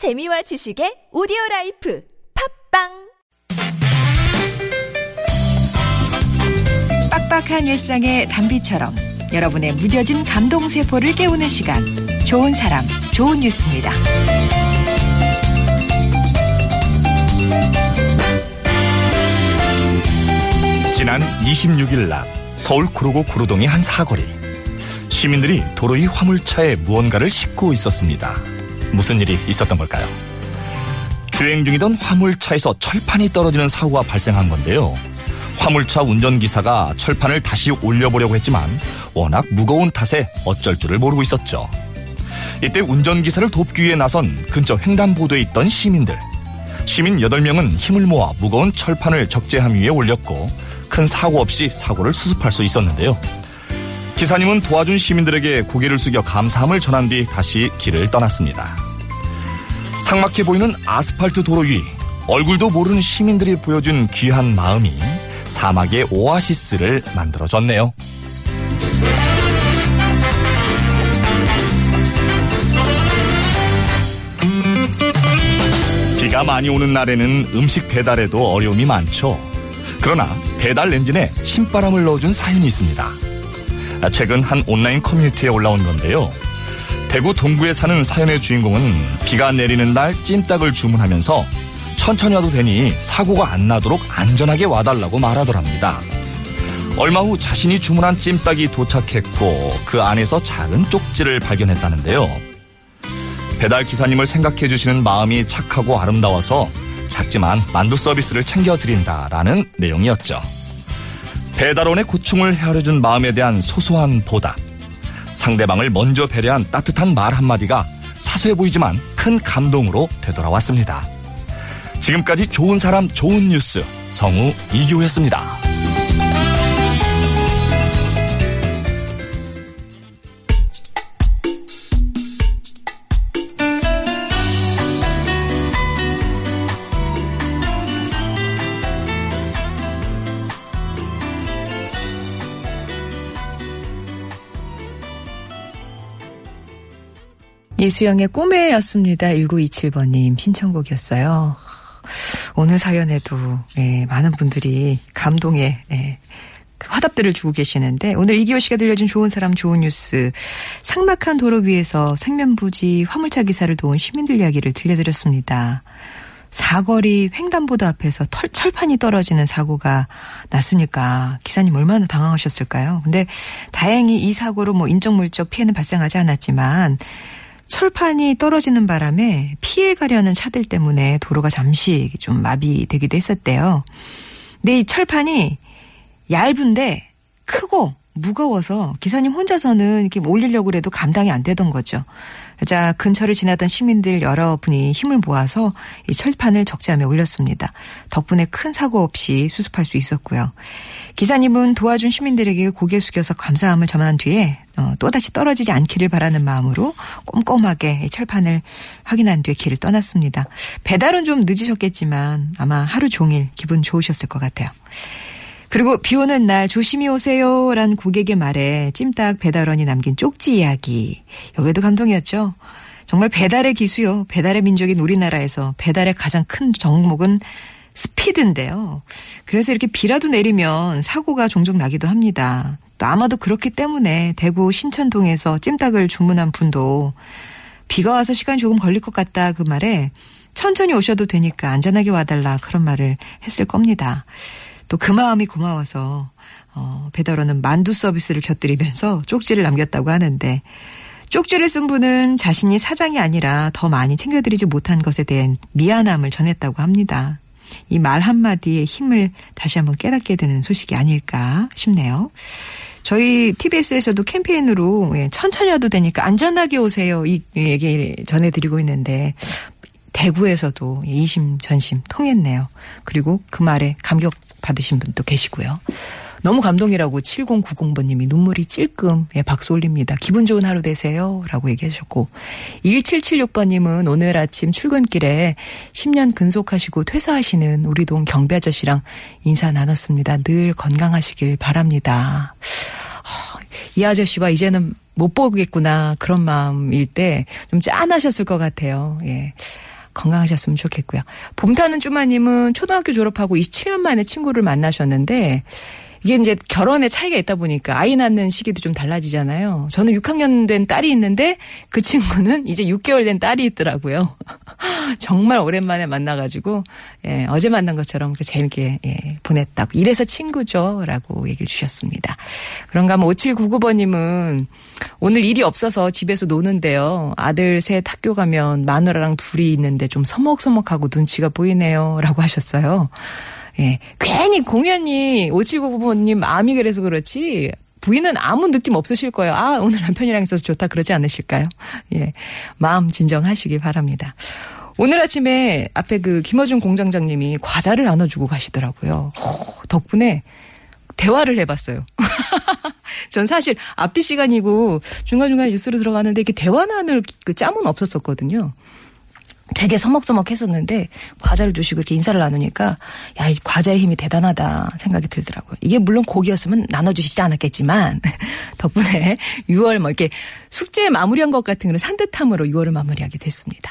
재미와 지식의 오디오 life 팟빵 빡빡한 일상의 단비처럼 여러분의 무뎌진 감동 세포를 깨우는 시간 좋은 사람 좋은 뉴스입니다. 지난 26일 낮 서울 구로구 구로동의 한 사거리 시민들이 도로 위 화물차에 무언가를 싣고 있었습니다. 무슨 일이 있었던 걸까요? 주행 중이던 화물차에서 철판이 떨어지는 사고가 발생한 건데요. 화물차 운전기사가 철판을 다시 올려보려고 했지만 워낙 무거운 탓에 어쩔 줄을 모르고 있었죠. 이때 운전기사를 돕기 위해 나선 근처 횡단보도에 있던 시민들. 시민 8명은 힘을 모아 무거운 철판을 적재함 위에 올렸고 큰 사고 없이 사고를 수습할 수 있었는데요. 기사님은 도와준 시민들에게 고개를 숙여 감사함을 전한 뒤 다시 길을 떠났습니다. 상막해 보이는 아스팔트 도로 위 얼굴도 모르는 시민들이 보여준 귀한 마음이 사막의 오아시스를 만들어줬네요. 비가 많이 오는 날에는 음식 배달에도 어려움이 많죠. 그러나 배달 엔진에 신바람을 넣어준 사연이 있습니다. 최근 한 온라인 커뮤니티에 올라온 건데요. 대구 동구에 사는 사연의 주인공은 비가 내리는 날 찜닭을 주문하면서 천천히 와도 되니 사고가 안 나도록 안전하게 와달라고 말하더랍니다. 얼마 후 자신이 주문한 찜닭이 도착했고 그 안에서 작은 쪽지를 발견했다는데요. 배달 기사님을 생각해 주시는 마음이 착하고 아름다워서 작지만 만두 서비스를 챙겨드린다라는 내용이었죠. 배달원의 고충을 헤아려준 마음에 대한 소소한 보답. 상대방을 먼저 배려한 따뜻한 말 한마디가 사소해 보이지만 큰 감동으로 되돌아왔습니다. 지금까지 좋은 사람 좋은 뉴스 성우 이교였습니다. 이수영의 꿈에였습니다. 1927번님 신청곡이었어요. 오늘 사연에도 예, 많은 분들이 감동의 예, 그 화답들을 주고 계시는데 오늘 이기호 씨가 들려준 좋은 사람 좋은 뉴스 상막한 도로 위에서 생면부지 화물차 기사를 도운 시민들 이야기를 들려드렸습니다. 사거리 횡단보도 앞에서 털, 철판이 떨어지는 사고가 났으니까 기사님 얼마나 당황하셨을까요? 근데 다행히 이 사고로 뭐 인적 물적 피해는 발생하지 않았지만 철판이 떨어지는 바람에 피해 가려는 차들 때문에 도로가 잠시 좀 마비되기도 했었대요. 근데 이 철판이 얇은데 크고 무거워서 기사님 혼자서는 이렇게 올리려고 그래도 감당이 안 되던 거죠. 자, 근처를 지나던 시민들 여러분이 힘을 모아서 이 철판을 적재함에 올렸습니다. 덕분에 큰 사고 없이 수습할 수 있었고요. 기사님은 도와준 시민들에게 고개 숙여서 감사함을 전한 뒤에 어, 또다시 떨어지지 않기를 바라는 마음으로 꼼꼼하게 철판을 확인한 뒤에 길을 떠났습니다. 배달은 좀 늦으셨겠지만 아마 하루 종일 기분 좋으셨을 것 같아요. 그리고 비 오는 날 조심히 오세요. 란 고객의 말에 찜닭 배달원이 남긴 쪽지 이야기. 여기도 감동이었죠. 정말 배달의 기수요. 배달의 민족인 우리나라에서 배달의 가장 큰 종목은 스피드인데요. 그래서 이렇게 비라도 내리면 사고가 종종 나기도 합니다. 또 아마도 그렇기 때문에 대구 신천동에서 찜닭을 주문한 분도 비가 와서 시간이 조금 걸릴 것 같다 그 말에 천천히 오셔도 되니까 안전하게 와달라 그런 말을 했을 겁니다. 또 그 마음이 고마워서 어, 배달원은 만두 서비스를 곁들이면서 쪽지를 남겼다고 하는데 쪽지를 쓴 분은 자신이 사장이 아니라 더 많이 챙겨드리지 못한 것에 대한 미안함을 전했다고 합니다. 이 말 한마디에 힘을 다시 한번 깨닫게 되는 소식이 아닐까 싶네요. 저희 TBS에서도 캠페인으로 예, 천천히 와도 되니까 안전하게 오세요. 이 얘기 전해드리고 있는데 대구에서도 이심 전심 통했네요. 그리고 그 말에 감격 받으신 분도 계시고요. 너무 감동이라고 7090번님이 눈물이 찔끔 예, 박수 올립니다. 기분 좋은 하루 되세요. 라고 얘기해 주셨고 1776번님은 오늘 아침 출근길에 10년 근속하시고 퇴사하시는 우리 동 경비 아저씨랑 인사 나눴습니다. 늘 건강하시길 바랍니다. 이 아저씨와 이제는 못 보겠구나 그런 마음일 때 좀 짠하셨을 것 같아요. 예. 건강하셨으면 좋겠고요. 봄타는 쭈마님은 초등학교 졸업하고 27년 만에 친구를 만나셨는데 이게 이제 결혼의 차이가 있다 보니까 아이 낳는 시기도 좀 달라지잖아요. 저는 6학년 된 딸이 있는데 그 친구는 이제 6개월 된 딸이 있더라고요. 정말 오랜만에 만나가지고 예, 어제 만난 것처럼 재밌게 예, 보냈다고. 이래서 친구죠라고 얘기를 주셨습니다. 그런가 하면 5799번님은 오늘 일이 없어서 집에서 노는데요. 아들 셋 학교 가면 마누라랑 둘이 있는데 좀 서먹서먹하고 눈치가 보이네요라고 하셨어요. 예. 괜히 공연이 5799번님 마음이 그래서 그렇지 부인은 아무 느낌 없으실 거예요. 아, 오늘 남편이랑 있어서 좋다 그러지 않으실까요? 예. 마음 진정하시기 바랍니다. 오늘 아침에 앞에 그 김어준 공장장님이 과자를 나눠주고 가시더라고요. 오, 덕분에 대화를 해봤어요. 전 사실 앞뒤 시간이고 중간중간 뉴스로 들어가는데 이렇게 대화 나눌 그 짬은 없었었거든요. 되게 서먹서먹 했었는데 과자를 주시고 이렇게 인사를 나누니까 야, 이 과자의 힘이 대단하다 생각이 들더라고요. 이게 물론 고기였으면 나눠주시지 않았겠지만 덕분에 6월 뭐 이렇게 숙제 마무리한 것 같은 그런 산뜻함으로 6월을 마무리하게 됐습니다.